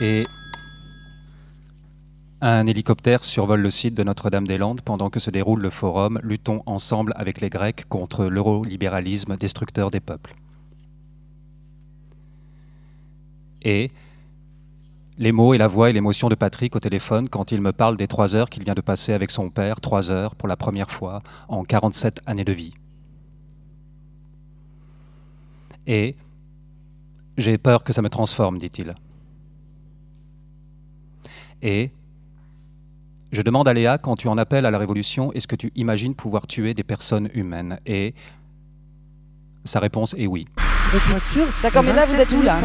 Et un hélicoptère survole le site de Notre-Dame-des-Landes pendant que se déroule le forum Luttons ensemble avec les Grecs contre l'eurolibéralisme destructeur des peuples. Et les mots et la voix et l'émotion de Patrick au téléphone quand il me parle des trois heures qu'il vient de passer avec son père, trois heures pour la première fois en 47 années de vie. Et j'ai peur que ça me transforme, dit-il. Et je demande à Léa, quand tu en appelles à la révolution, est-ce que tu imagines pouvoir tuer des personnes humaines? Et sa réponse est oui. D'accord, mais là vous êtes où là,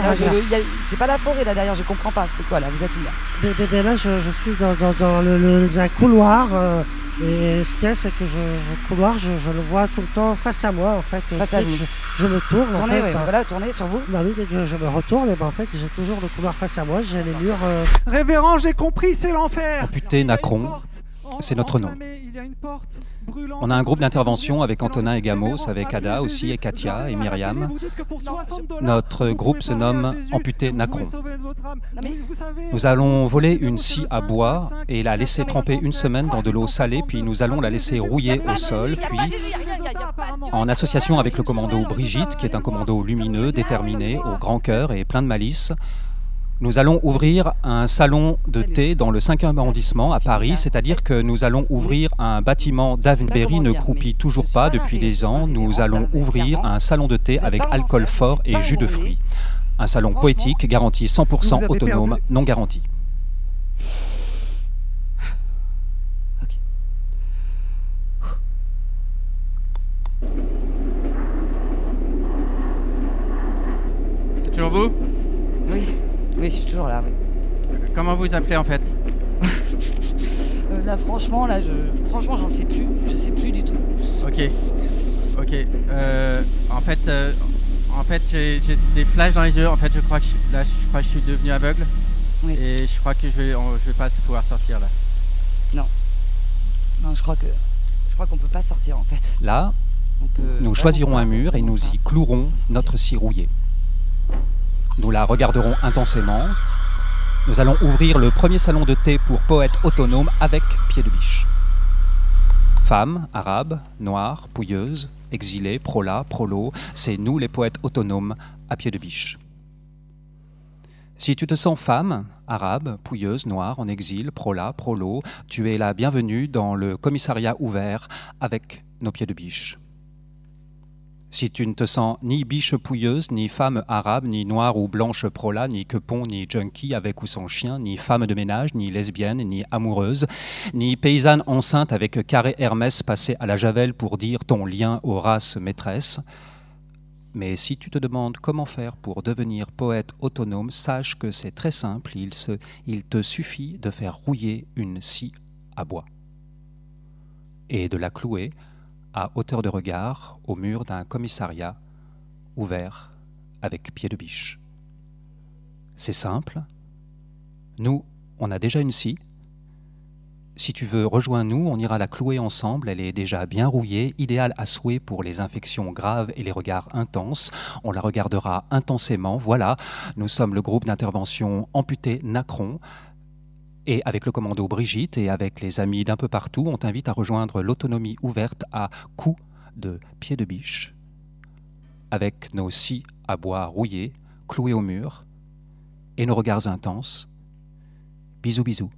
C'est pas la forêt là derrière, je comprends pas. C'est quoi là? Vous êtes où là? Là je, suis dans, dans, le, un couloir. Euh, et ce qu'il y a, c'est que je, le couloir, je, le vois tout le temps face à moi en fait. Face à vous. Je, me tourne. Tournez, en fait, oui, voilà, tournez sur vous. Bah oui, dès que je, me retourne, et ben, en fait j'ai toujours le couloir face à moi, j'ai les murs. Euh, Révérend, j'ai compris, c'est l'enfer. Amputé Nacron, c'est notre nom. On a un groupe d'intervention avec Antonin et Gamos, avec Ada aussi, et Katia et Myriam. Notre groupe se nomme Amputé Nacron. Nous allons voler une scie à bois et la laisser tremper une semaine dans de l'eau salée, puis nous allons la laisser rouiller au sol, puis en association avec le commando Brigitte, qui est un commando lumineux, déterminé, au grand cœur et plein de malice, nous allons ouvrir un salon de thé dans le 5e arrondissement à Paris, c'est-à-dire que nous allons ouvrir un bâtiment d'Avenberry ne croupit toujours pas depuis des ans. Nous allons ouvrir un salon de thé avec alcool fort et jus de fruits. Un salon poétique garanti 100% autonome, non garanti. C'est toujours vous? Oui. Oui, je suis toujours là. Comment vous appelez en fait? Euh, Là, franchement, là, je, franchement, j'en sais plus. Je sais plus du tout. Ok. Ok. Euh, en fait, euh, en fait, j'ai des flashs dans les yeux. En fait, je crois que je, là, je crois que je suis devenu aveugle. Oui. Et je crois que je vais, je vais pas pouvoir sortir là. Non. Non, je crois que, je crois qu'on peut pas sortir en fait. Là, nous choisirons un mur et nous y clouerons notre scie rouillée. Nous la regarderons intensément. Nous allons ouvrir le premier salon de thé pour poètes autonomes avec pied de biche. Femmes, arabes, noires, pouilleuses, exilées, prola, prolo, c'est nous les poètes autonomes à pied de biche. Si tu te sens femme, arabe, pouilleuse, noire, en exil, prola, prolo, tu es la bienvenue dans le commissariat ouvert avec nos pieds de biche. Si tu ne te sens ni biche pouilleuse, ni femme arabe, ni noire ou blanche prola, ni quepon, ni junkie avec ou sans chien, ni femme de ménage, ni lesbienne, ni amoureuse, ni paysanne enceinte avec carré Hermès passé à la javel pour dire ton lien aux races maîtresses, mais si tu te demandes comment faire pour devenir poète autonome, sache que c'est très simple, il, te suffit de faire rouiller une scie à bois. Et de la clouer à hauteur de regard au mur d'un commissariat ouvert avec pied de biche. C'est simple. Nous, on a déjà une scie. Si tu veux, rejoins-nous, on ira la clouer ensemble. Elle est déjà bien rouillée, idéale à souhait pour les infections graves et les regards intenses. On la regardera intensément. Voilà, nous sommes le groupe d'intervention amputé Nacron. Et avec le commando Brigitte et avec les amis d'un peu partout, on t'invite à rejoindre l'autonomie ouverte à coups de pied de biche, avec nos scies à bois rouillés, cloués au mur, et nos regards intenses. Bisous bisous.